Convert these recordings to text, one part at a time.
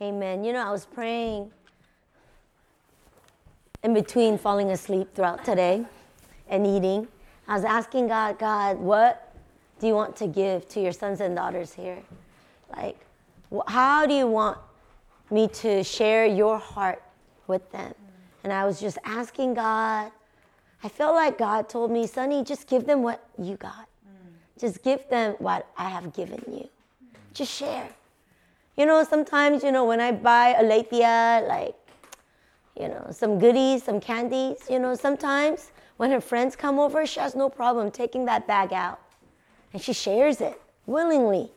Amen. You know, I was praying in between falling asleep throughout today and eating. I was asking God, God, what do you want to give to your sons and daughters here? Like, how do you want me to share your heart with them? And I was just asking God. I felt like God told me, Sonny, just give them what you got. Mm. Just give them what I have given you. Just share. You know, sometimes, you know, when I buy Alethea, like, you know, some goodies, some candies, you know, sometimes when her friends come over, she has no problem taking that bag out. And she shares it willingly.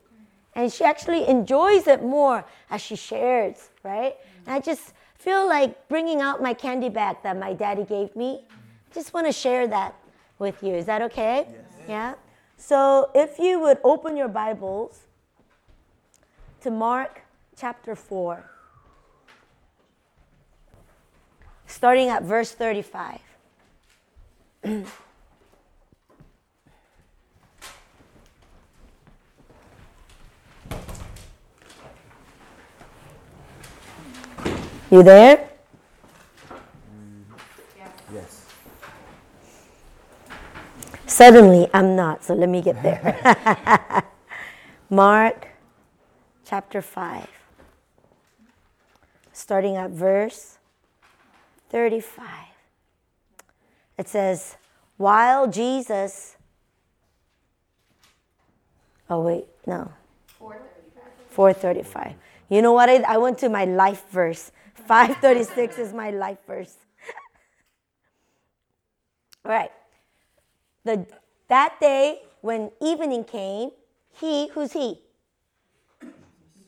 And she actually enjoys it more as she shares, right? And I just feel like bringing out my candy bag that my daddy gave me. I just want to share that with you. Is that okay? Yes. Yeah? So if you would open your Bibles to Mark chapter 4, starting at verse 35. you there? Yes. Suddenly, I'm not, so let me get there. Mark chapter 5, starting at verse 35. It says, While Jesus, oh, wait, no. 435. 435. You know what? I, I went to my life verse. 536 is my life verse. All right. The, that day, when evening came, he, who's he?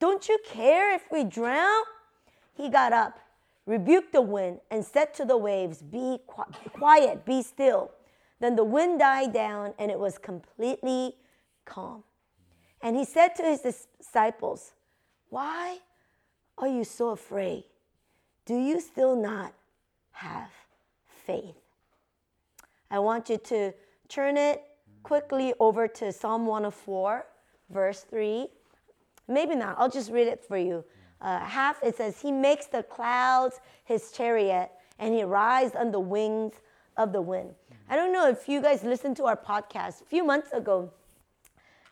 don't you care if we drown? He got up, rebuked the wind, and said to the waves, Be quiet, be still. Then the wind died down, and it was completely calm. And he said to his disciples, Why are you so afraid? Do you still not have faith? I want you to turn it quickly over to Psalm 104, verse 3. Maybe not, I'll just read it for you. Uh, half it says, He makes the clouds his chariot, and he rides on the wings of the wind. I don't know if you guys listened to our podcast. A few months ago,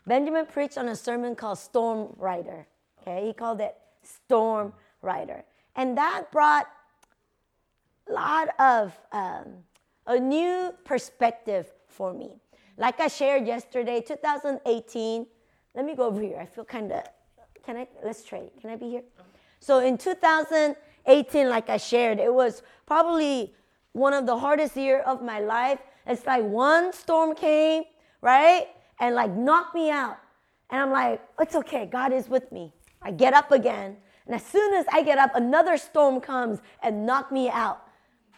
Benjamin preached on a sermon called Storm Rider. Okay, he called it Storm Rider. And that brought a lot of um, a new perspective for me. Like I shared yesterday, 2018. Let me go over here. I feel kind of. Can I? Let's trade. Can I be here? So in 2018, like I shared, it was probably one of the hardest year of my life. It's like one storm came, right, and like knocked me out, and I'm like, it's okay. God is with me. I get up again, and as soon as I get up, another storm comes and knock me out,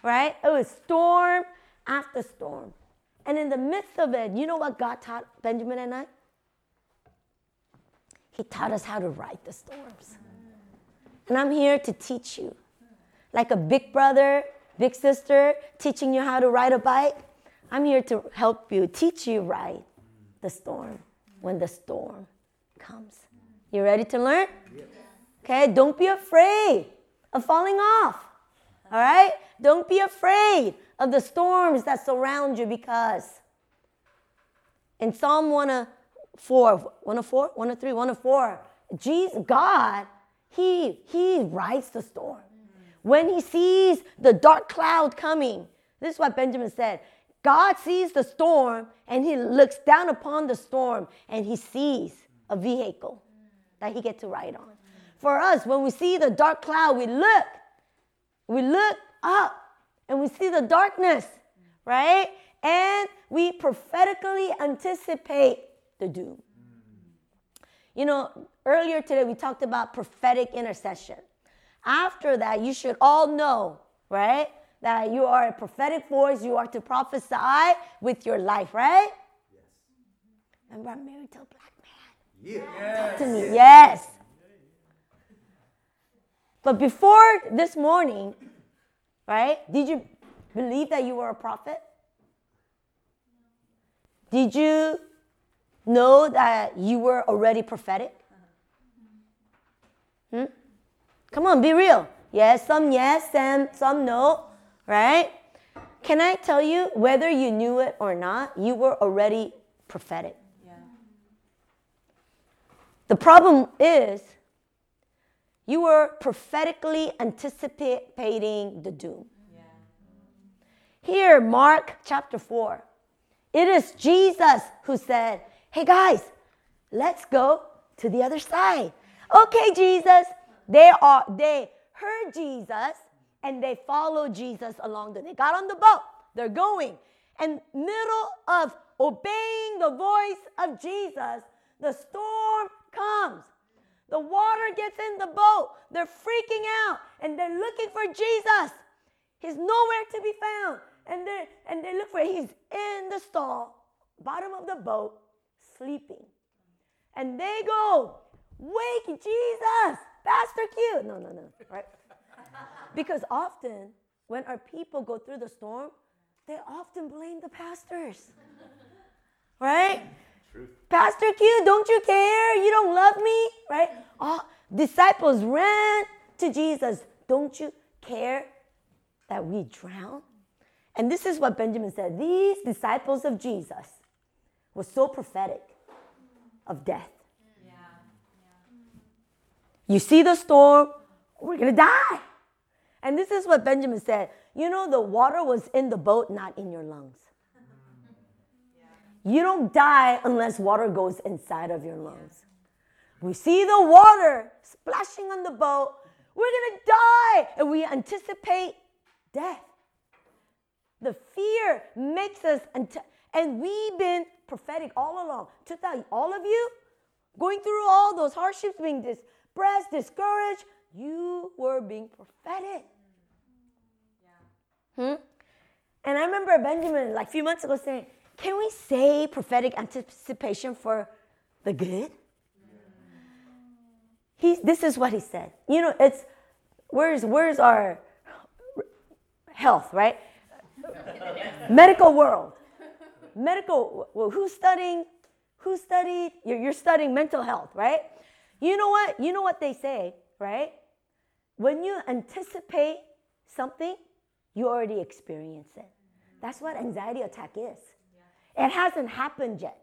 right? It was storm after storm. And in the midst of it, you know what God taught Benjamin and I? He taught us how to ride the storms. And I'm here to teach you. Like a big brother, big sister teaching you how to ride a bike, I'm here to help you, teach you ride the storm when the storm comes. You ready to learn? Okay, don't be afraid of falling off. All right? Don't be afraid of the storms that surround you because in Psalm uh, 104, 104, 103, 104, Jesus, God, he, he rides the storm. When he sees the dark cloud coming, this is what Benjamin said. God sees the storm and he looks down upon the storm and he sees a vehicle that he gets to ride on. For us, when we see the dark cloud, we look, we look up and we see the darkness, right? And we prophetically anticipate the doom. You know, earlier today we talked about prophetic intercession. After that, you should all know, right? That you are a prophetic voice, you are to prophesy with your life, right? Yes. Remember, I'm married to a black man. Yeah. Talk to me. Yes. But before this morning, right, did you believe that you were a prophet? Did you know that you were already prophetic? Hmm? Come on, be real. Yes, some yes, and some no, right? Can I tell you, whether you knew it or not, you were already prophetic. Yeah. The problem is, you were prophetically anticipating the doom. Yeah. Here, Mark chapter 4. It is Jesus who said, Hey guys, let's go to the other side. Okay, Jesus. They are they heard Jesus and they followed Jesus along the they got on the boat. They're going. And middle of obeying the voice of Jesus, the storm comes. The water gets in the boat. They're freaking out and they're looking for Jesus. He's nowhere to be found and they and they look for. He's in the stall, bottom of the boat, sleeping. And they go, Wake Jesus, Pastor Q. No, no, no, right? because often when our people go through the storm, they often blame the pastors. right? Truth. Pastor Q, don't you care? You don't love me, right? Oh, disciples ran to Jesus. Don't you care that we drown? And this is what Benjamin said these disciples of Jesus were so prophetic of death. You see the storm, we're going to die. And this is what Benjamin said you know, the water was in the boat, not in your lungs. You don't die unless water goes inside of your lungs. We see the water splashing on the boat. We're going to die. And we anticipate death. The fear makes us, and we've been prophetic all along. To tell all of you, going through all those hardships, being depressed, discouraged, you were being prophetic. Yeah. Hmm? And I remember Benjamin, like a few months ago, saying, Can we say prophetic anticipation for the good? He, this is what he said. You know, it's where's where's our health, right? medical world. Medical, well, who's studying? Who studied? You're, you're studying mental health, right? You know what? You know what they say, right? When you anticipate something, you already experience it. That's what anxiety attack is. It hasn't happened yet,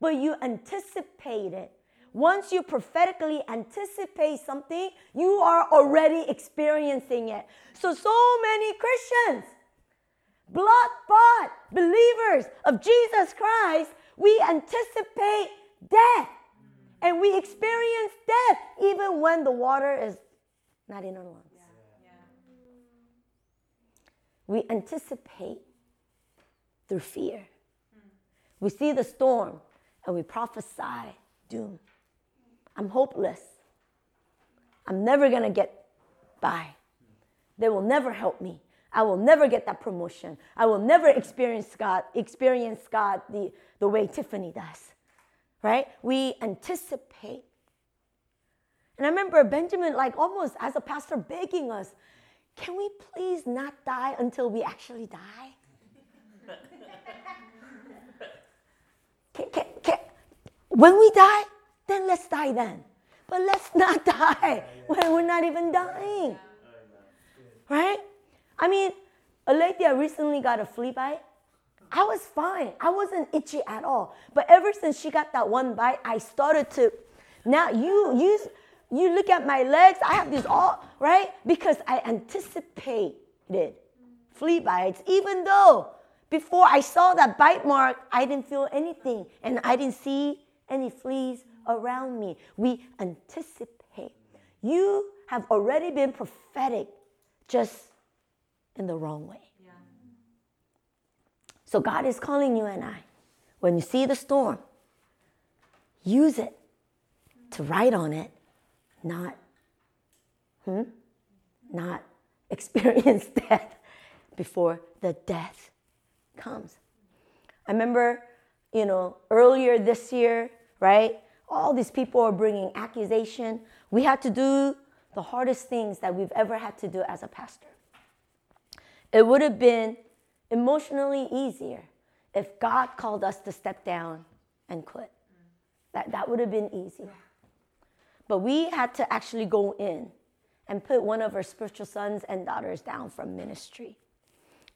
but you anticipate it. Once you prophetically anticipate something, you are already experiencing it. So, so many Christians blood bought believers of Jesus Christ, we anticipate death. And we experience death even when the water is not in our lungs. Yeah. Yeah. We anticipate through fear. We see the storm and we prophesy doom. I'm hopeless. I'm never going to get by. They will never help me. I will never get that promotion. I will never experience God, experience God the, the way Tiffany does. Right? We anticipate. And I remember Benjamin, like almost as a pastor, begging us, can we please not die until we actually die? can, can, can, when we die, then let's die then. But let's not die when we're not even dying. Right? I mean, a lady I recently got a flea bite. I was fine. I wasn't itchy at all. But ever since she got that one bite, I started to. Now you you you look at my legs. I have these all right because I anticipated flea bites, even though before I saw that bite mark, I didn't feel anything and I didn't see any fleas around me. We anticipate. You have already been prophetic just in the wrong way. So God is calling you and I. When you see the storm, use it. to write on it, not, hmm, not experience death before the death comes. I remember, you know, earlier this year, right? All these people are bringing accusation. We had to do the hardest things that we've ever had to do as a pastor. It would have been emotionally easier if God called us to step down and quit. That, that would have been easy. But we had to actually go in and put one of our spiritual sons and daughters down from ministry.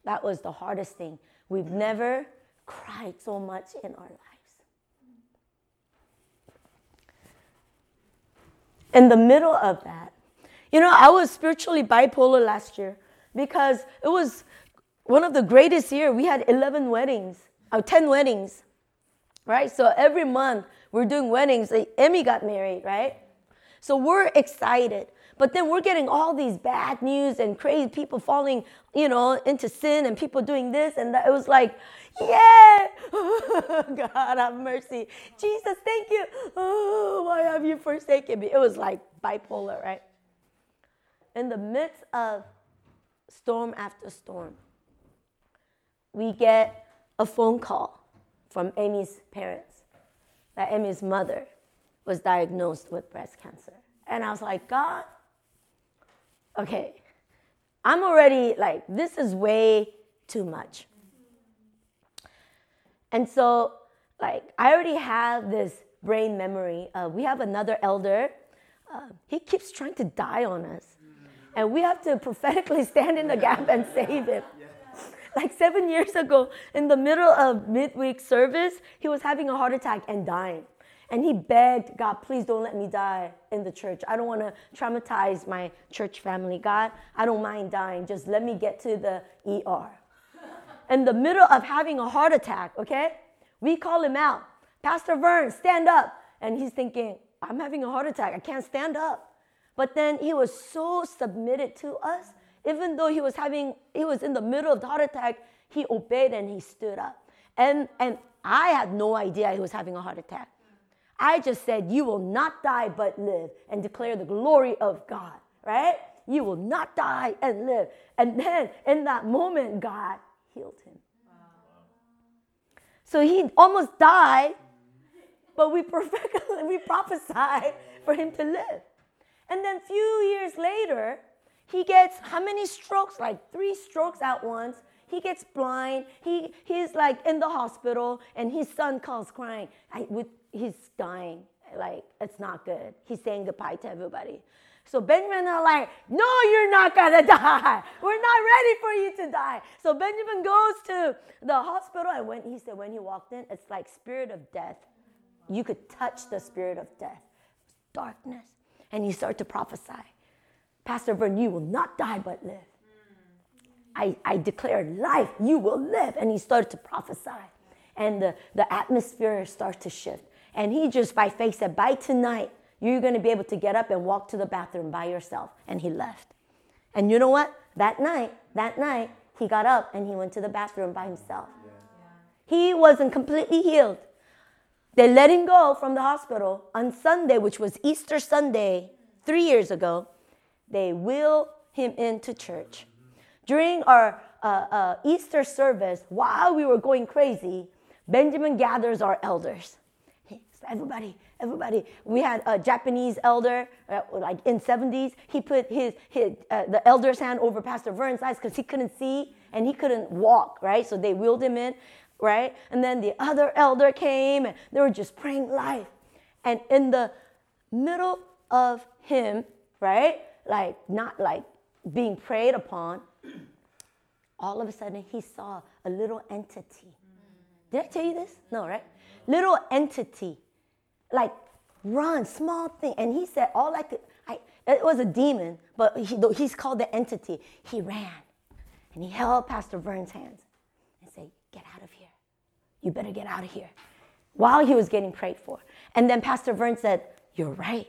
That was the hardest thing. We've never cried so much in our lives. In the middle of that, you know, I was spiritually bipolar last year because it was one of the greatest years. We had 11 weddings, or uh, 10 weddings, right? So every month we're doing weddings. Emmy got married, right? So we're excited. But then we're getting all these bad news and crazy people falling, you know, into sin and people doing this and that. It was like, yeah, God have mercy. Jesus, thank you. Oh, why have you forsaken me? It was like bipolar, right? In the midst of storm after storm, we get a phone call from Amy's parents that Amy's mother was diagnosed with breast cancer. And I was like, God, okay, I'm already like, this is way too much. And so, like, I already have this brain memory. Uh, we have another elder. Uh, he keeps trying to die on us. And we have to prophetically stand in the gap and save him. Like seven years ago, in the middle of midweek service, he was having a heart attack and dying. And he begged, God, please don't let me die in the church. I don't want to traumatize my church family. God, I don't mind dying. Just let me get to the ER. in the middle of having a heart attack, okay? We call him out. Pastor Vern, stand up. And he's thinking, I'm having a heart attack. I can't stand up. But then he was so submitted to us. Even though he was having, he was in the middle of the heart attack, he obeyed and he stood up. And, and I had no idea he was having a heart attack. I just said, You will not die but live and declare the glory of God, right? You will not die and live. And then in that moment, God healed him. So he almost died, but we perfectly we prophesied for him to live. And then few years later, he gets how many strokes? Like three strokes at once. He gets blind. He he's like in the hospital, and his son calls crying. I, with he's dying. Like, it's not good. He's saying goodbye to everybody. So Benjamin are like, no, you're not gonna die. We're not ready for you to die. So Benjamin goes to the hospital, and when he said when he walked in, it's like spirit of death. You could touch the spirit of death, darkness, and he started to prophesy. Pastor Vern, you will not die but live. I, I declare life, you will live. And he started to prophesy. And the, the atmosphere starts to shift. And he just by faith said, By tonight, you're going to be able to get up and walk to the bathroom by yourself. And he left. And you know what? That night, that night, he got up and he went to the bathroom by himself. He wasn't completely healed. They let him go from the hospital on Sunday, which was Easter Sunday, three years ago. They wheel him into church. During our uh, uh, Easter service, while we were going crazy, Benjamin gathers our elders everybody, everybody. We had a Japanese elder, uh, like in 70s. He put his, his uh, the elder's hand over Pastor Vern's eyes because he couldn't see and he couldn't walk, right? So they wheeled him in, right? And then the other elder came and they were just praying life. And in the middle of him, right? Like, not like being prayed upon, all of a sudden he saw a little entity. Did I tell you this? No, right? Little entity like run, small thing. And he said, all I could, I, it was a demon, but he, he's called the entity. He ran and he held Pastor Vern's hands and said, Get out of here. You better get out of here. While he was getting prayed for. And then Pastor Vern said, You're right.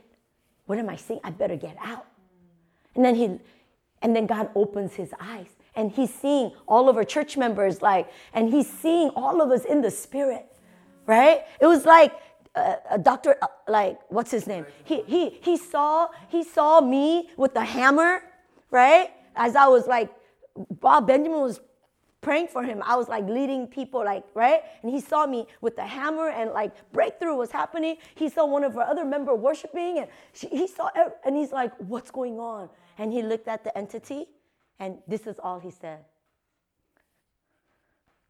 What am I seeing? I better get out. And then he, and then God opens his eyes and he's seeing all of our church members like, and he's seeing all of us in the spirit, right? It was like uh, a doctor, uh, like what's his name? He he he saw he saw me with the hammer, right? As I was like, Bob Benjamin was praying for him. I was like leading people, like, right? And he saw me with the hammer and like breakthrough was happening. He saw one of our other member worshiping and she, he saw, and he's like, what's going on? And he looked at the entity and this is all he said.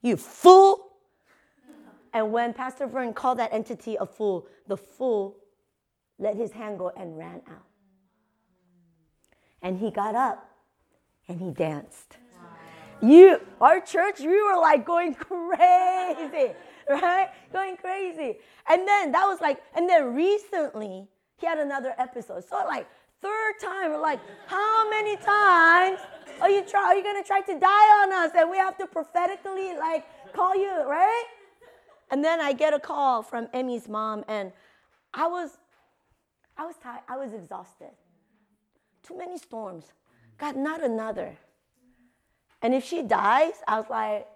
You fool. And when Pastor Vern called that entity a fool, the fool let his hand go and ran out. And he got up and he danced. You, our church, we were like going crazy, right? Going crazy. And then that was like, and then recently he had another episode. So like third time, we're like, how many times are you try? Are you gonna try to die on us? And we have to prophetically like call you, right? And then I get a call from Emmy's mom, and I was, I was tired. I was exhausted. Too many storms. God, not another. And if she dies, I was like,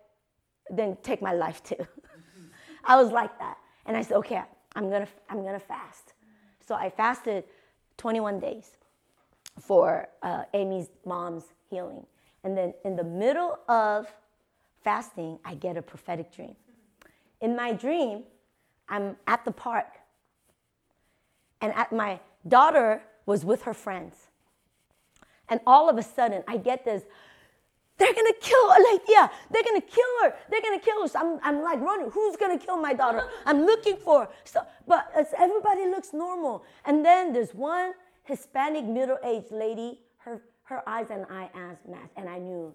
then take my life too. I was like that. And I said, okay, I'm gonna, I'm gonna fast. So I fasted 21 days for uh, Amy's mom's healing. And then in the middle of fasting, I get a prophetic dream. In my dream, I'm at the park, and at my daughter was with her friends. And all of a sudden, I get this they're gonna kill Alethea. They're gonna kill her. They're gonna kill her. So I'm, I'm like running. Who's gonna kill my daughter? I'm looking for. So, but everybody looks normal. And then there's one Hispanic middle-aged lady. Her her eyes and I as matched, and I knew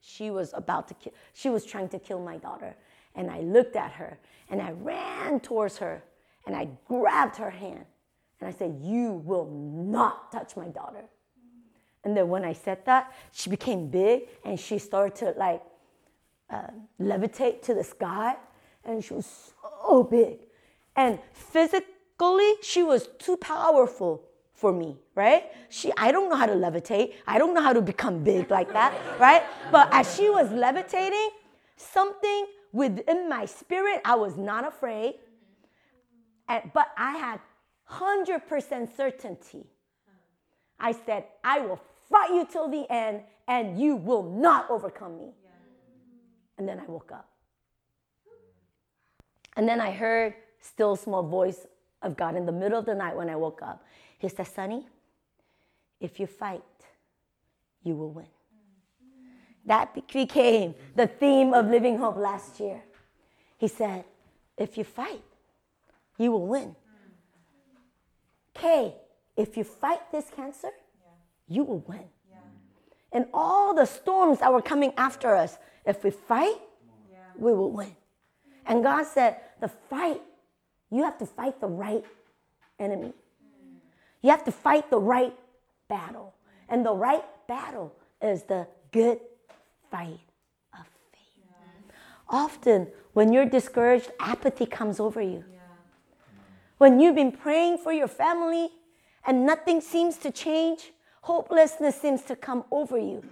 she was about to kill. She was trying to kill my daughter. And I looked at her, and I ran towards her, and I grabbed her hand, and I said, "You will not touch my daughter." And then when I said that, she became big and she started to like uh, levitate to the sky. And she was so big. And physically, she was too powerful for me, right? She, I don't know how to levitate. I don't know how to become big like that, right? But as she was levitating, something within my spirit, I was not afraid. And, but I had 100% certainty. I said, I will fight you till the end, and you will not overcome me. And then I woke up. And then I heard still small voice of God in the middle of the night when I woke up. He said, Sonny, if you fight, you will win. That became the theme of Living Hope last year. He said, if you fight, you will win. Kay, if you fight this cancer, you will win. Yeah. And all the storms that were coming after us, if we fight, yeah. we will win. And God said, the fight, you have to fight the right enemy. You have to fight the right battle. And the right battle is the good fight of faith. Yeah. Often, when you're discouraged, apathy comes over you. Yeah. When you've been praying for your family and nothing seems to change, hopelessness seems to come over you.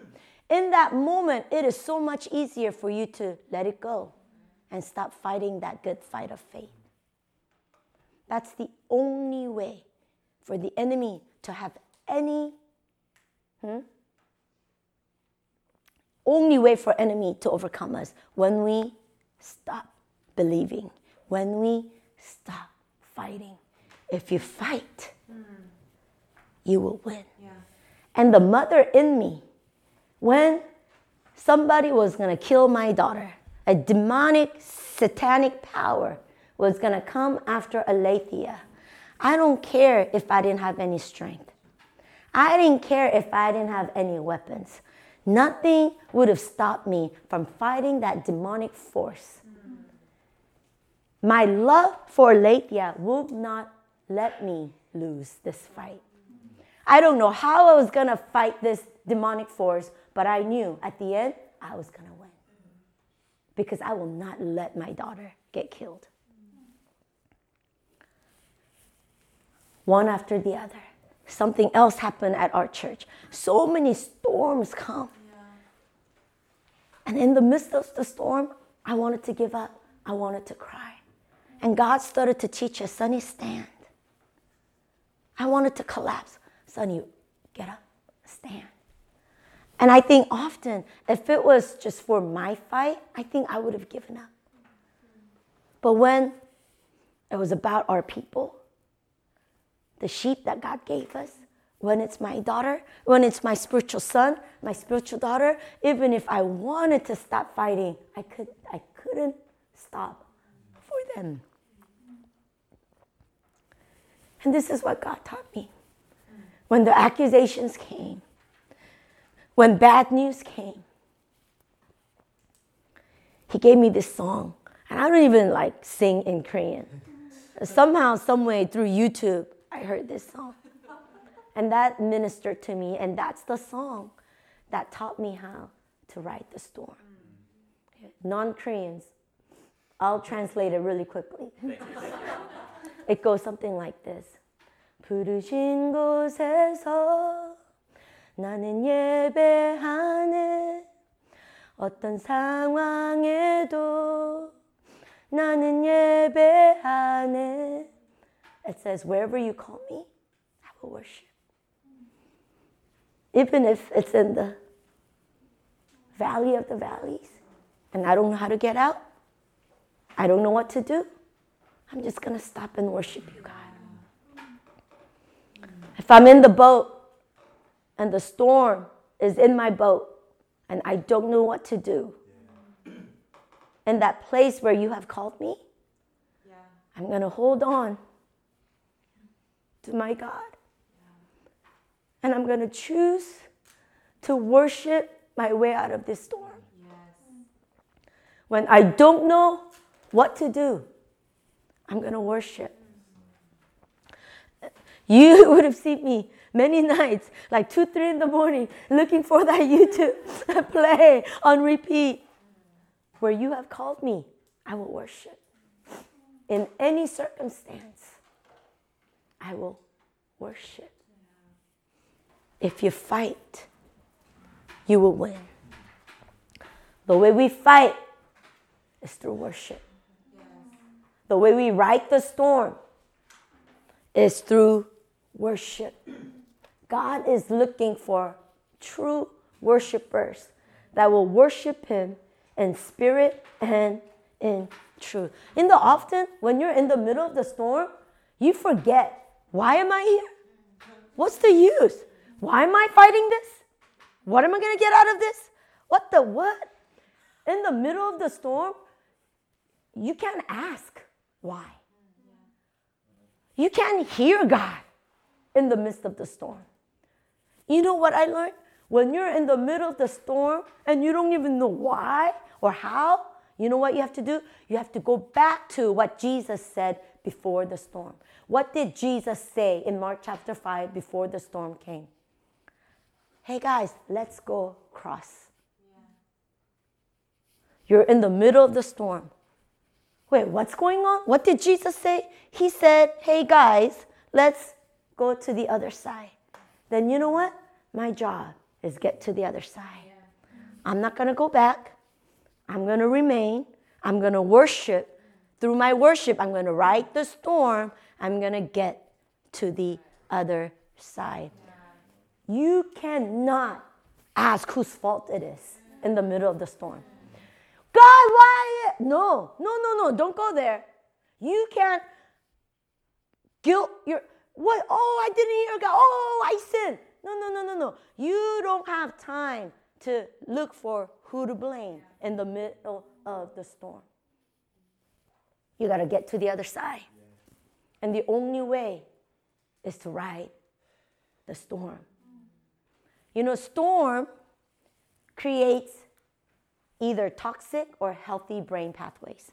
In that moment, it is so much easier for you to let it go and stop fighting that good fight of faith. That's the only way for the enemy to have any hmm? only way for enemy to overcome us when we stop believing, when we stop fighting. If you fight, mm. You will win. Yeah and the mother in me when somebody was going to kill my daughter. A demonic, satanic power was going to come after Alethea. I don't care if I didn't have any strength. I didn't care if I didn't have any weapons. Nothing would have stopped me from fighting that demonic force. My love for Alethea would not let me lose this fight. I don't know how I was going to fight this demonic force, but I knew at the end I was going to win. Because I will not let my daughter get killed. One after the other. Something else happened at our church. So many storms come. And in the midst of the storm, I wanted to give up. I wanted to cry. And God started to teach us, Sonny, stand. I wanted to collapse. Sonny, get up, stand. And I think often, if it was just for my fight, I think I would have given up. But when it was about our people, the sheep that God gave us, when it's my daughter, when it's my spiritual son, my spiritual daughter, even if I wanted to stop fighting, I could I couldn't stop for them. And this is what God taught me. When the accusations came, when bad news came, He gave me this song. And I don't even like sing in Korean. Somehow, someway through YouTube, I heard this song. And that ministered to me, and that's the song that taught me how to ride the storm. Non Koreans, I'll translate it really quickly. it goes something like this 부르신 곳에서 나는 예배하네 어떤 상황에도 나는 예배하네 It says wherever you call me I will worship even if it's in the valley of the valleys and I don't know how to get out, I don't know what to do, I'm just going to stop and worship you, God. If I'm in the boat and the storm is in my boat and I don't know what to do, in that place where you have called me, I'm going to hold on to my God. And I'm going to choose to worship my way out of this storm. Yes. When I don't know what to do, I'm going to worship. You would have seen me many nights, like 2, 3 in the morning, looking for that YouTube play on repeat. Where you have called me, I will worship. In any circumstance, I will worship. If you fight, you will win. The way we fight is through worship. The way we ride the storm is through worship. God is looking for true worshipers that will worship Him in spirit and in truth. In the often, when you're in the middle of the storm, you forget why am I here? What's the use? Why am I fighting this? What am I going to get out of this? What the what? In the middle of the storm, you can't ask why. You can't hear God in the midst of the storm. You know what I learned? When you're in the middle of the storm and you don't even know why or how, you know what you have to do? You have to go back to what Jesus said before the storm. What did Jesus say in Mark chapter 5 before the storm came? Hey guys, let's go cross. You're in the middle of the storm. Wait, what's going on? What did Jesus say? He said, Hey guys, let's go to the other side. Then you know what? My job is get to the other side. I'm not going to go back. I'm going to remain. I'm going to worship. Through my worship, I'm going to ride the storm. I'm going to get to the other side. You cannot ask whose fault it is in the middle of the storm. God, why? No, no, no, no, don't go there. You can't guilt your what? Oh, I didn't hear God. Oh, I sinned. No, no, no, no, no. You don't have time to look for who to blame in the middle of the storm. You got to get to the other side. And the only way is to ride the storm. You know, storm creates either toxic or healthy brain pathways.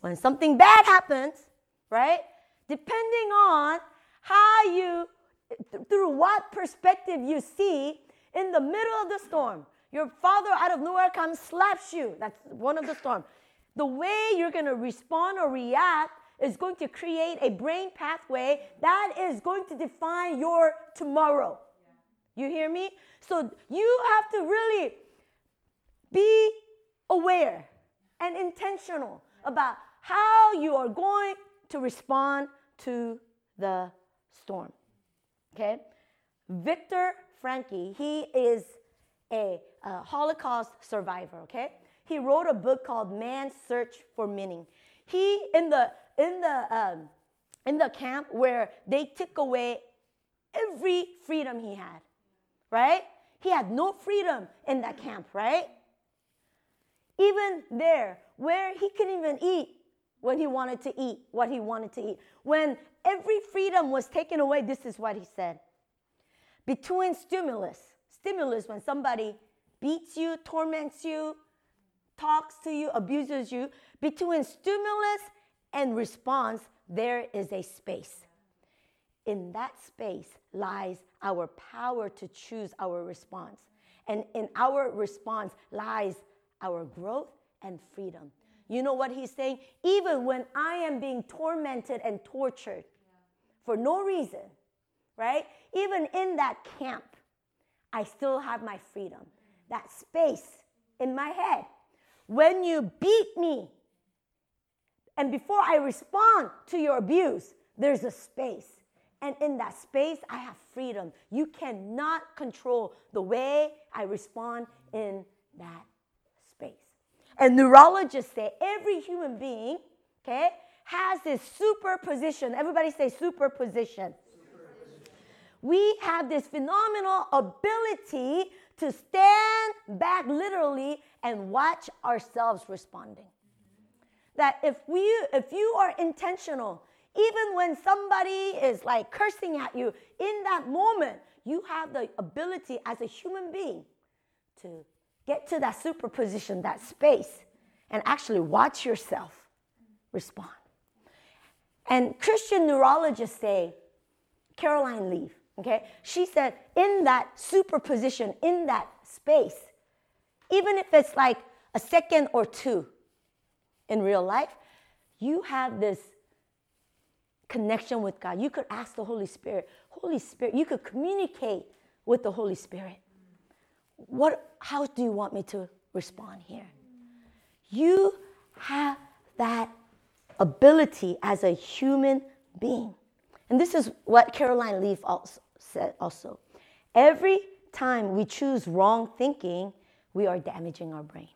When something bad happens, right? Depending on how you, through what perspective you see, in the middle of the storm, your father out of nowhere comes, slaps you. That's one of the storm. The way you're going to respond or react is going to create a brain pathway that is going to define your tomorrow. You hear me? So you have to really be aware and intentional about how you are going to respond to the storm. Okay? Viktor Frankl, he is a, a, Holocaust survivor, okay? He wrote a book called Man's Search for Meaning. He, in the, in the, um, in the camp where they took away every freedom he had, right? He had no freedom in that camp, right? Even there, where he couldn't even eat when he wanted to eat, what he wanted to eat. When every freedom was taken away, this is what he said. Between stimulus, stimulus when somebody beats you, torments you, talks to you, abuses you, between stimulus and response, there is a space. In that space lies our power to choose our response. And in our response lies our growth and freedom. You know what he's saying? Even when I am being tormented and tortured for no reason, right? Even in that camp, I still have my freedom. That space in my head. When you beat me, and before I respond to your abuse, there's a space. And in that space, I have freedom. You cannot control the way I respond in that. And neurologists say every human being, okay, has this superposition. Everybody say superposition. We have this phenomenal ability to stand back literally and watch ourselves responding. That if we if you are intentional, even when somebody is like cursing at you in that moment, you have the ability as a human being to get to that superposition, that space, and actually watch yourself respond. And Christian neurologists say, Caroline Leaf, okay, she said, in that superposition, in that space, even if it's like a second or two in real life, you have this connection with God. You could ask the Holy Spirit, Holy Spirit, you could communicate with the Holy Spirit. What, how do you want me to respond here? You have that ability as a human being. And this is what Caroline Leaf also said also. Every time we choose wrong thinking, we are damaging our brain.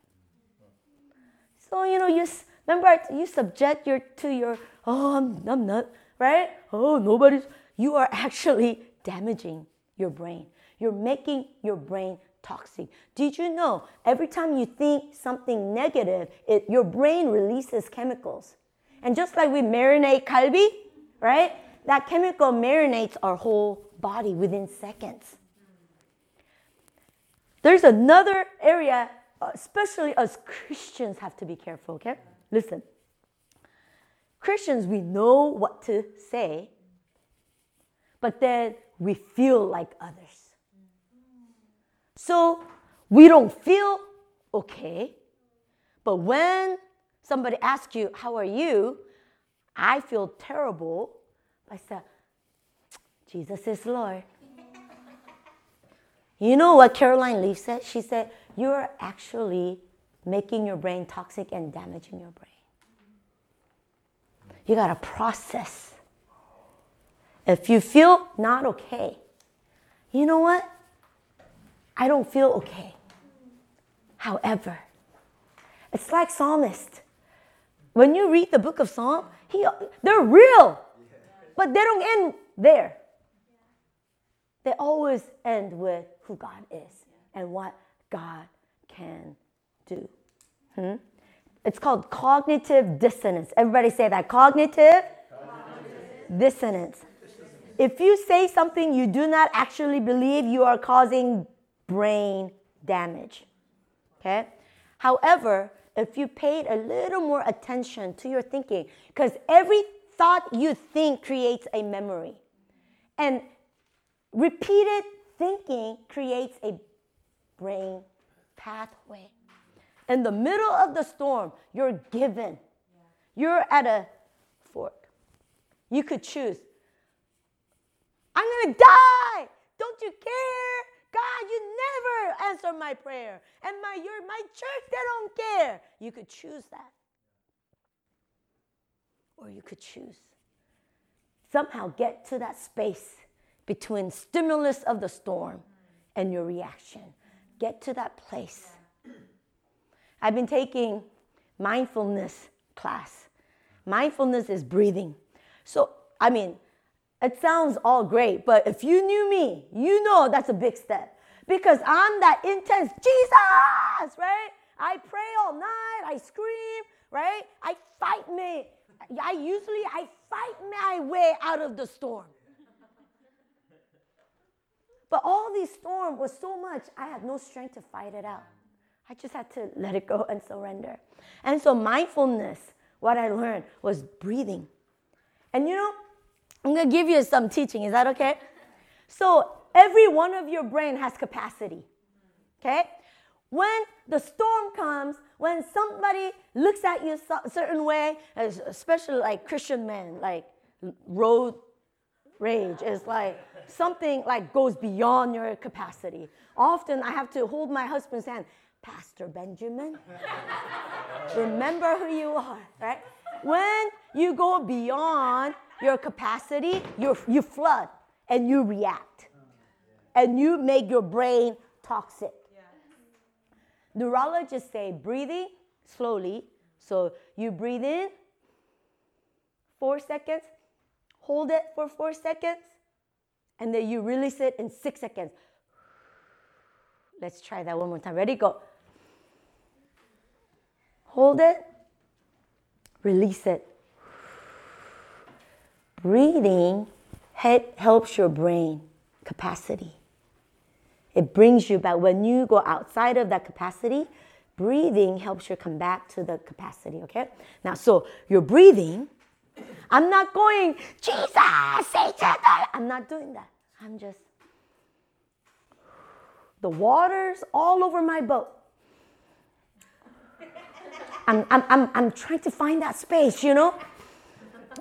So, you know, you remember you subject your to your, oh, I'm, I'm not, right? Oh, nobody's, you are actually damaging your brain. You're making your brain toxic. Did you know every time you think something negative, it, your brain releases chemicals. And just like we marinate kalbi, right? That chemical marinates our whole body within seconds. There's another area, uh, especially as Christians, have to be careful, okay? Listen. Christians, we know what to say, but then we feel like others. So we don't feel okay. But when somebody asks you, How are you? I feel terrible. I said, Jesus is Lord. You know what Caroline Leaf said? She said, You're actually making your brain toxic and damaging your brain. You got to process. If you feel not okay, you know what? I don't feel okay. However, it's like psalmist. When you read the book of Psalm, he, they're real, but they don't end there. They always end with who God is and what God can do. Hmm? It's called cognitive dissonance. Everybody say that cognitive, cognitive. dissonance. If you say something you do not actually believe, you are causing brain damage. Okay? However, if you paid a little more attention to your thinking, because every thought you think creates a memory. And repeated thinking creates a brain pathway. In the middle of the storm, you're given. You're at a fork. You could choose. I'm to die. Don't you care? God, you never answer my prayer. And my, your, my church, they don't care. You could choose that. or you could choose. Somehow get to that space between stimulus of the storm and your reaction. Get to that place. I've been taking mindfulness class. Mindfulness is breathing. So, I mean, it sounds all great, but if you knew me, you know that's a big step because I'm that intense Jesus, right? I pray all night, I scream, right? I fight me. I usually I fight my way out of the storm. But all these storm was so much, I had no strength to fight it out. I just had to let it go and surrender. And so mindfulness, what I learned was breathing. And you know, I'm gonna give you some teaching. Is that okay? So every one of your brain has capacity. Okay? When the storm comes, when somebody looks at you a certain way, especially like Christian men, like road rage is like something like goes beyond your capacity. Often I have to hold my husband's hand, Pastor Benjamin, remember who you are, right? When you go beyond your capacity, you you flood and you react. And you make your brain toxic. Neurologists say breathing slowly. So you breathe in four seconds, hold it for four seconds, and then you release it in six seconds. Let's try that one more time. Ready? Go. Hold it, release it. Breathing helps your brain capacity. It brings you back. When you go outside of that capacity, breathing helps you come back to the capacity, okay? Now, so you're breathing. I'm not going, Jesus, Satan. I'm not doing that. I'm just, the water's all over my boat. I'm, I'm, I'm, I'm trying to find that space, you know?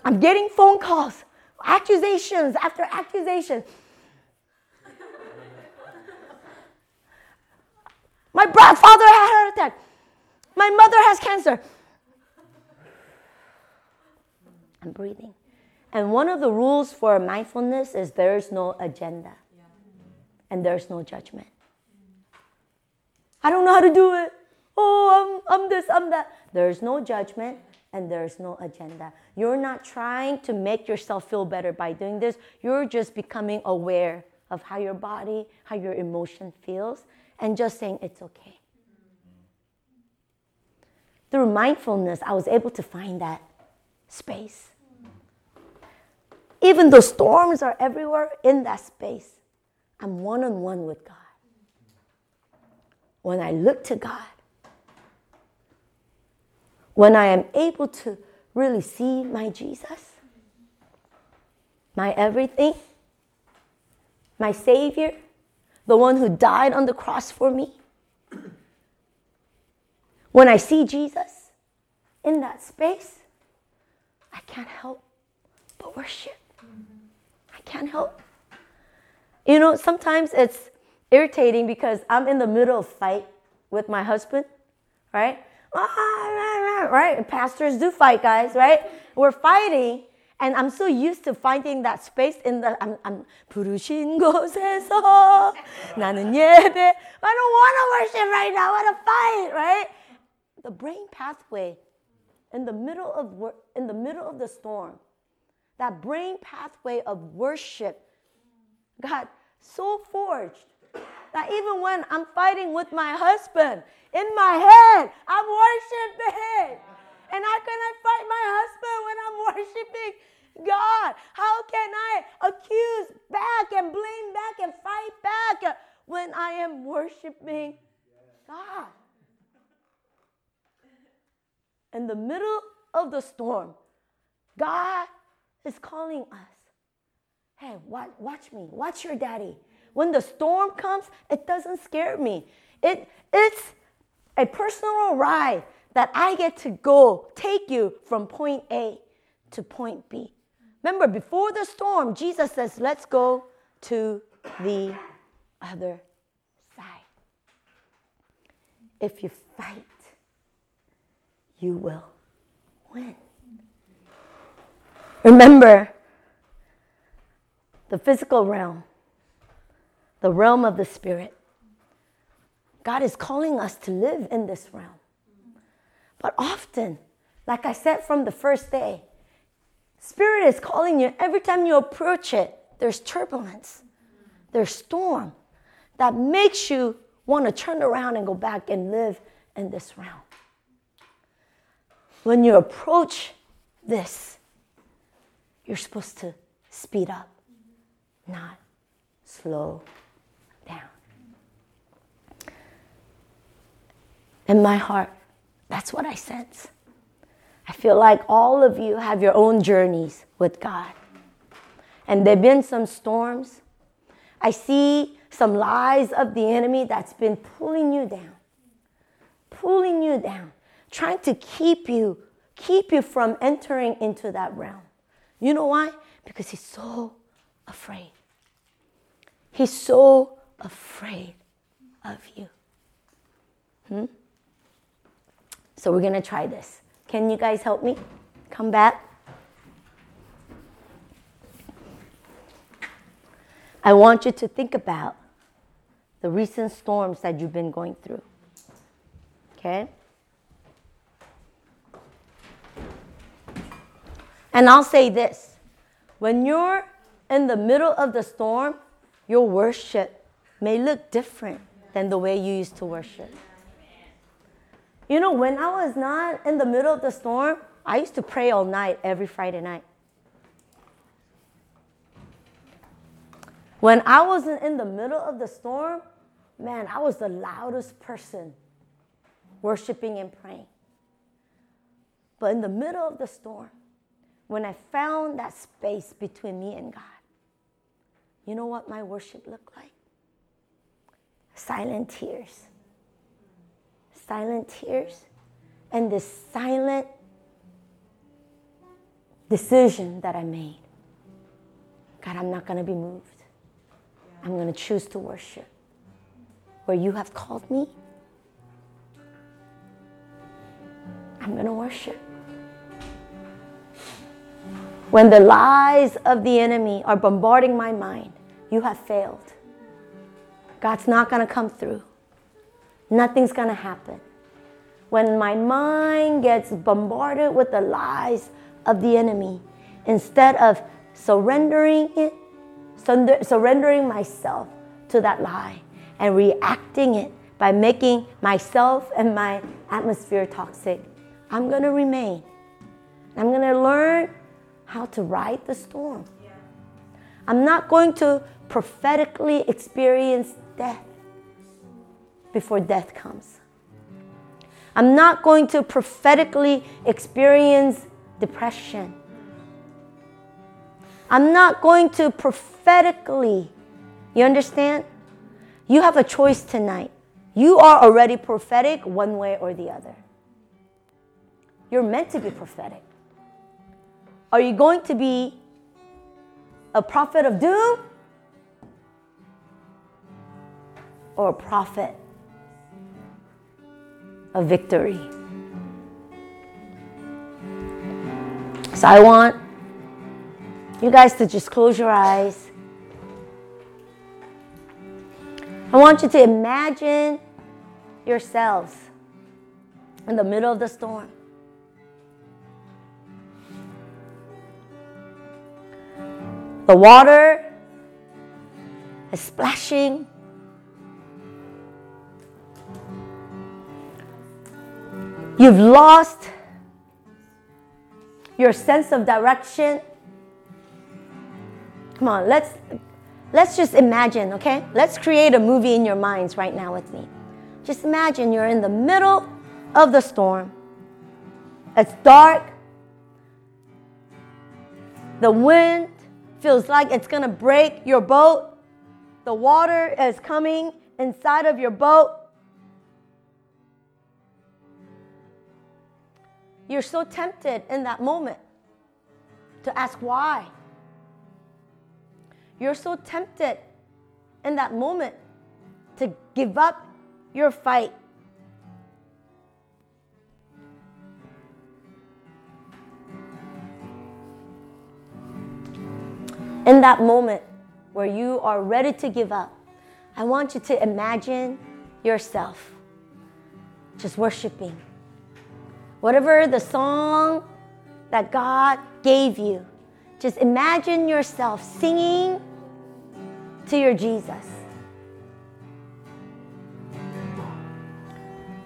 I'm getting phone calls, accusations after accusations. My father had a heart attack. My mother has cancer. I'm breathing. And one of the rules for mindfulness is there's no agenda and there's no judgment. I don't know how to do it. Oh, I'm, I'm this, I'm that. There's no judgment and there's no agenda. You're not trying to make yourself feel better by doing this. You're just becoming aware of how your body, how your emotion feels, and just saying it's okay. Through mindfulness, I was able to find that space. Even though storms are everywhere in that space, I'm one on one with God. When I look to God, when I am able to really see my Jesus, my everything, my Savior, the one who died on the cross for me. When I see Jesus in that space, I can't help but worship. I can't help. You know, sometimes it's irritating because I'm in the middle of fight with my husband, right? Right? Pastors do fight, guys, right? We're fighting, and I'm so used to finding that space in the I'm, I'm 부르신 곳에서 나는 예배. I don't want to worship right now. I want to fight, right? The brain pathway in the middle of in the middle of the storm, that brain pathway of worship got so forged that even when I'm fighting with my husband, in my head, I'm worshiping. And how can I fight my husband when I'm worshiping God? How can I accuse back and blame back and fight back when I am worshiping God? In the middle of the storm, God is calling us. Hey, watch, watch me. Watch your daddy. When the storm comes, it doesn't scare me. It, it's a personal ride that I get to go take you from point A to point B. Remember, before the storm, Jesus says, Let's go to the other side. If you fight, you will win. Remember the physical realm, the realm of the spirit. God is calling us to live in this realm. But often, like I said from the first day, Spirit is calling you. Every time you approach it, there's turbulence, there's storm that makes you want to turn around and go back and live in this realm. When you approach this, you're supposed to speed up, not slow In my heart, that's what I sense. I feel like all of you have your own journeys with God. And there have been some storms. I see some lies of the enemy that's been pulling you down, pulling you down, trying to keep you, keep you from entering into that realm. You know why? Because he's so afraid. He's so afraid of you. Hmm? So we're going to try this. Can you guys help me? Come back. I want you to think about the recent storms that you've been going through. Okay? And I'll say this when you're in the middle of the storm, your worship may look different than the way you used to worship. You know, when I was not in the middle of the storm, I used to pray all night every Friday night. When I wasn't in the middle of the storm, man, I was the loudest person worshiping and praying. But in the middle of the storm, when I found that space between me and God, you know what my worship looked like? Silent tears silent tears and this silent decision that I made. God, I'm not going to be moved. I'm going to choose to worship where you have called me. I'm going to worship. When the lies of the enemy are bombarding my mind, you have failed. God's not going to come through nothing's to happen. When my mind gets bombarded with the lies of the enemy, instead of surrendering it, surrendering myself to that lie and reacting it by making myself and my atmosphere toxic, I'm going to remain. I'm going to learn how to ride the storm. I'm not going to prophetically experience death before death comes. I'm not going to prophetically experience depression. I'm not going to prophetically, you understand? You have a choice tonight. You are already prophetic one way or the other. You're meant to be prophetic. Are you going to be a prophet of doom or a prophet a victory. So I want you guys to just close your eyes. I want you to imagine yourselves in the middle of the storm. The water is splashing You've lost your sense of direction. Come on, let's let's just imagine, okay? Let's create a movie in your minds right now with me. Just imagine you're in the middle of the storm. It's dark. The wind feels like it's going to break your boat. The water is coming inside of your boat. You're so tempted in that moment to ask why. You're so tempted in that moment to give up your fight. in that moment where you are ready to give up, I want you to imagine yourself just worshiping. Whatever the song that God gave you, just imagine yourself singing to your Jesus.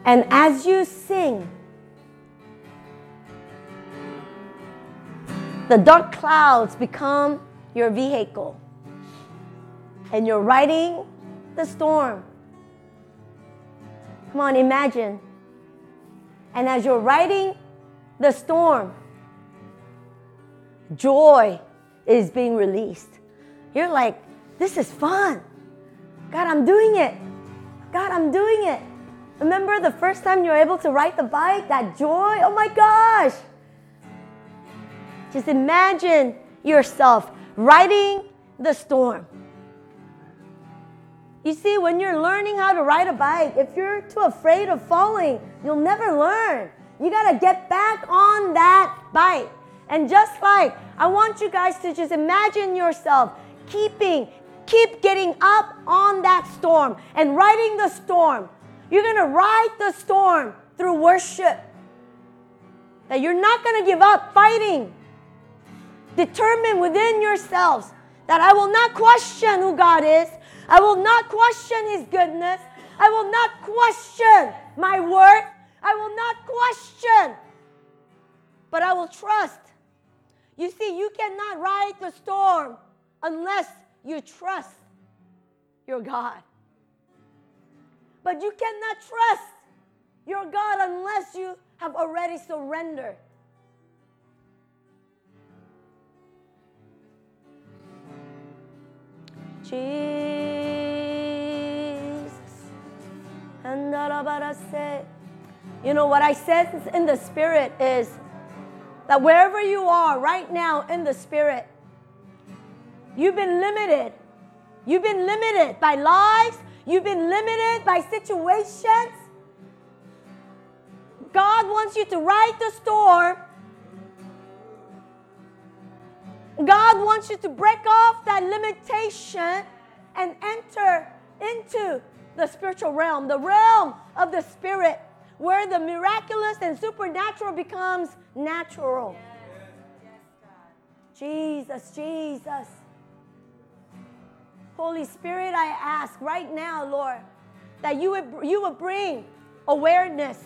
And as you sing, the dark clouds become your vehicle. And you're riding the storm. Come on, imagine. And as you're riding the storm, joy is being released. You're like, this is fun. God, I'm doing it. God, I'm doing it. Remember the first time you were able to ride the bike? That joy? Oh my gosh. Just imagine yourself riding the storm. You see, when you're learning how to ride a bike, if you're too afraid of falling, you'll never learn. You got to get back on that bike. And just like I want you guys to just imagine yourself keeping, keep getting up on that storm and riding the storm. You're to ride the storm through worship. That you're not to give up fighting. Determine within yourselves that I will not question who God is. I will not question His goodness. I will not question my worth. I will not question, but I will trust. You see, you cannot ride the storm unless you trust your God. But you cannot trust your God unless you have already surrendered. Jesus. You know what I sense in the spirit is that wherever you are right now in the spirit, you've been limited. You've been limited by lies, you've been limited by situations. God wants you to ride the storm. God wants you to break off that limitation and enter into the spiritual realm, the realm of the spirit, where the miraculous and supernatural becomes natural. Jesus, Jesus. Holy Spirit, I ask right now, Lord, that you would, you would bring awareness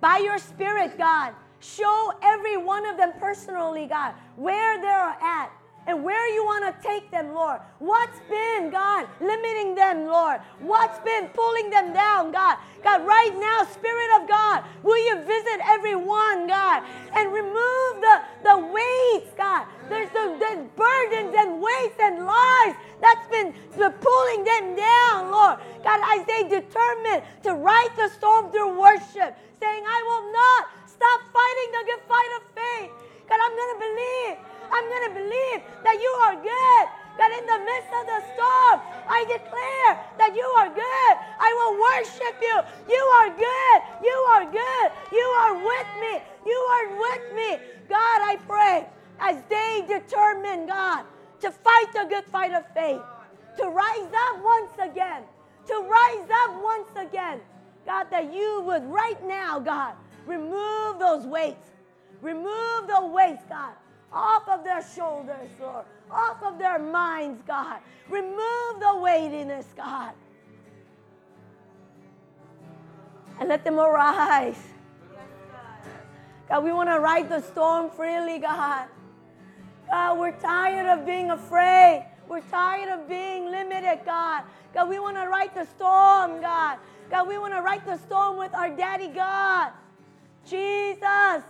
by your Spirit, God. Show every one of them personally, God, where they're at and where you want to take them, Lord. What's been, God, limiting them, Lord? What's been pulling them down, God? God, right now, Spirit of God, will you visit everyone, God, and remove the, the weights, God? There's the, the burdens and weights and lies that's been the pulling them down, Lord. God, I say determined to ride the storm through worship, saying, I will not stop fighting the good fight of faith. God, I'm going to believe I'm going to believe that you are good. That in the midst of the storm, I declare that you are good. I will worship you. You are good. You are good. You are with me. You are with me. God, I pray as they determine, God, to fight the good fight of faith, to rise up once again, to rise up once again. God, that you would right now, God, remove those weights. Remove the weights, God off of their shoulders, Lord, off of their minds, God. Remove the weightiness, God. And let them arise. God, we want to ride the storm freely, God. God, we're tired of being afraid. We're tired of being limited, God. God, we want to ride the storm, God. God, we want to ride the storm with our daddy, God. Jesus.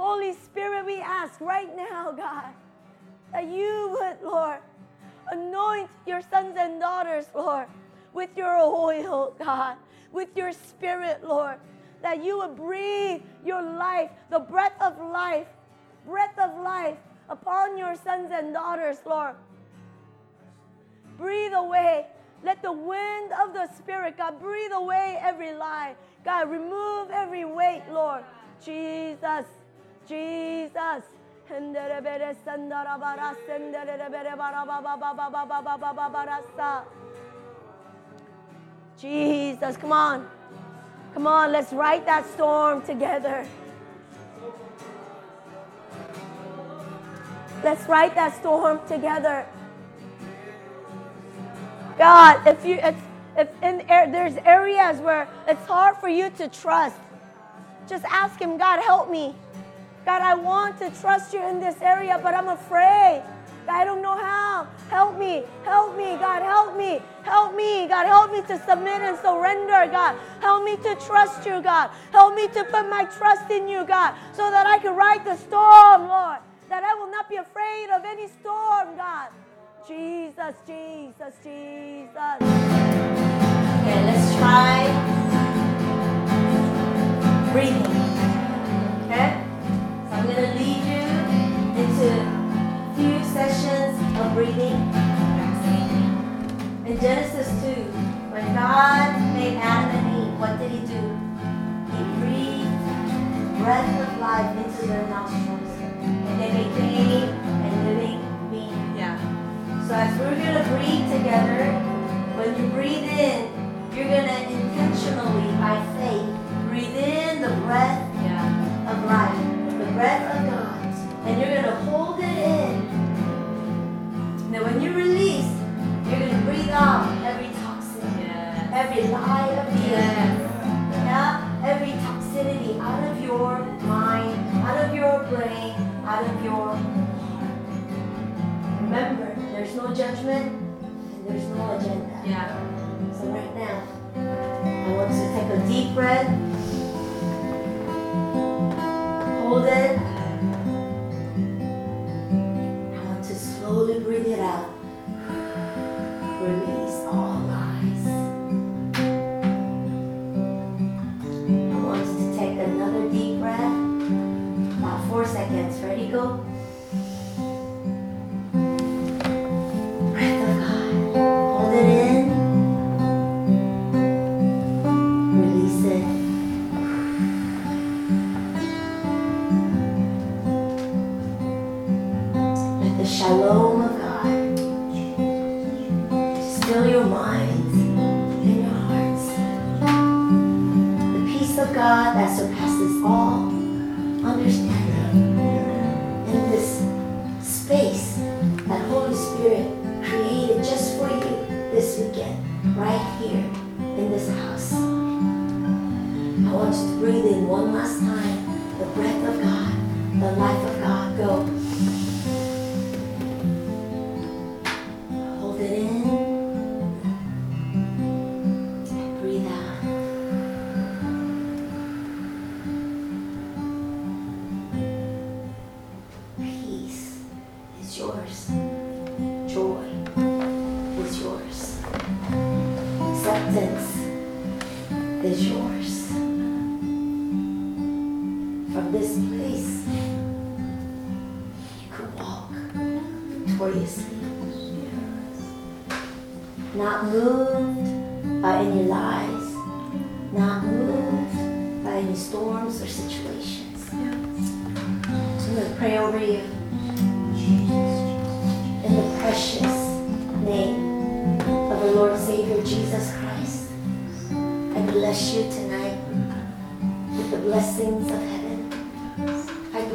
Holy Spirit, we ask right now, God, that you would, Lord, anoint your sons and daughters, Lord, with your oil, God, with your spirit, Lord, that you would breathe your life, the breath of life, breath of life upon your sons and daughters, Lord. Breathe away. Let the wind of the Spirit, God, breathe away every lie. God, remove every weight, Lord. Jesus. Jesus. Jesus, come on. Come on, let's write that storm together. Let's write that storm together. God, if you if, if in there's areas where it's hard for you to trust, just ask him, God, help me. God, I want to trust you in this area, but I'm afraid. I don't know how. Help me. Help me. God, help me. Help me. God, help me to submit and surrender, God. Help me to trust you, God. Help me to put my trust in you, God, so that I can ride the storm, Lord. That I will not be afraid of any storm, God. Jesus, Jesus, Jesus. Okay, let's try breathing. Okay? I'm going to lead you into few sessions of breathing. In Genesis 2, when God made Adam and Eve, what did he do? He breathed breath of life into their nostrils. And they became a living being. Yeah. So as we're going to breathe together, when you breathe in, you're going to intentionally, by faith, breathe in the breath yeah. of life, breath of God. And you're going to hold it in now when you release, you're going to breathe out every toxin, yes. every lie of the yes. yeah, every toxicity out of your mind, out of your brain, out of your heart. Remember, there's no judgment and there's no agenda. Yeah. So right now, I want you to take a deep breath. Hold it. I want to slowly breathe it out. Release all lies. I want you to take another deep breath. About four seconds. Ready, go.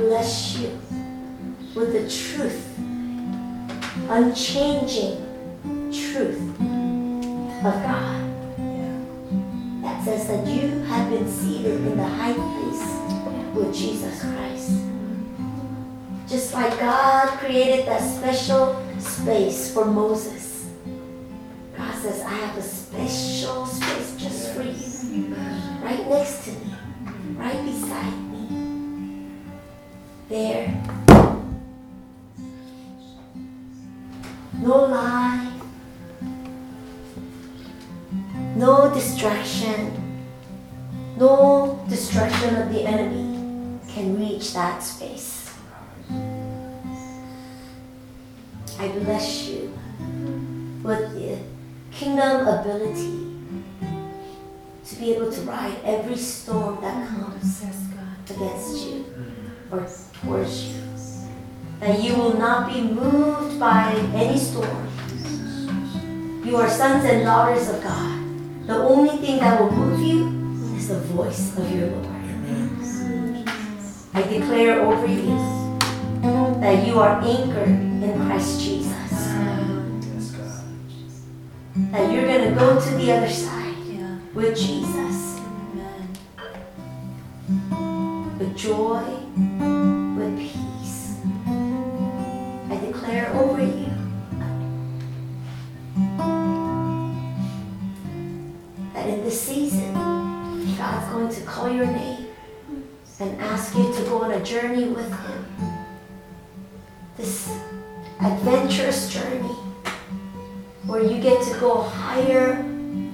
bless you with the truth, unchanging truth of God that says that you have been seated in the high place with Jesus Christ. Just like God created that special space for Moses, God says, I have a special space just for you, right next to me, right beside there. No lie, no distraction, no distraction of the enemy can reach that space. I bless you with the kingdom ability to be able to ride every storm that comes against you. Mm or you. That you will not be moved by any storm. You are sons and daughters of God. The only thing that will move you is the voice of your Lord. I declare over you that you are anchored in Christ Jesus. That you're going to go to the other side with Jesus. With joy in this season, God's going to call your name and ask you to go on a journey with Him. This adventurous journey where you get to go higher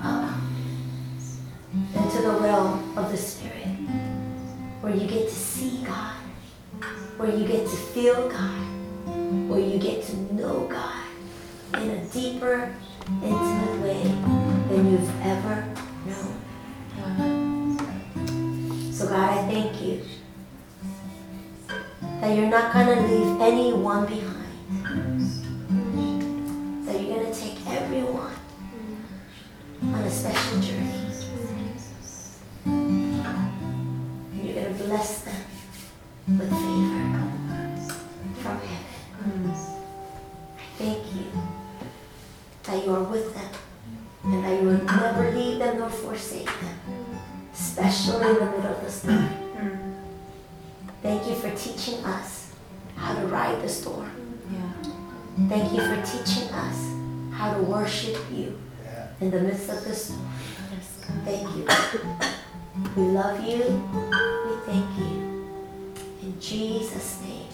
up into the realm of the Spirit, where you get to see God, where you get to feel God, where you get to know God in a deeper, intimate way than you've ever that you're not going to leave anyone behind, in the midst of storm. Thank you. We love you. We thank you. In Jesus' name.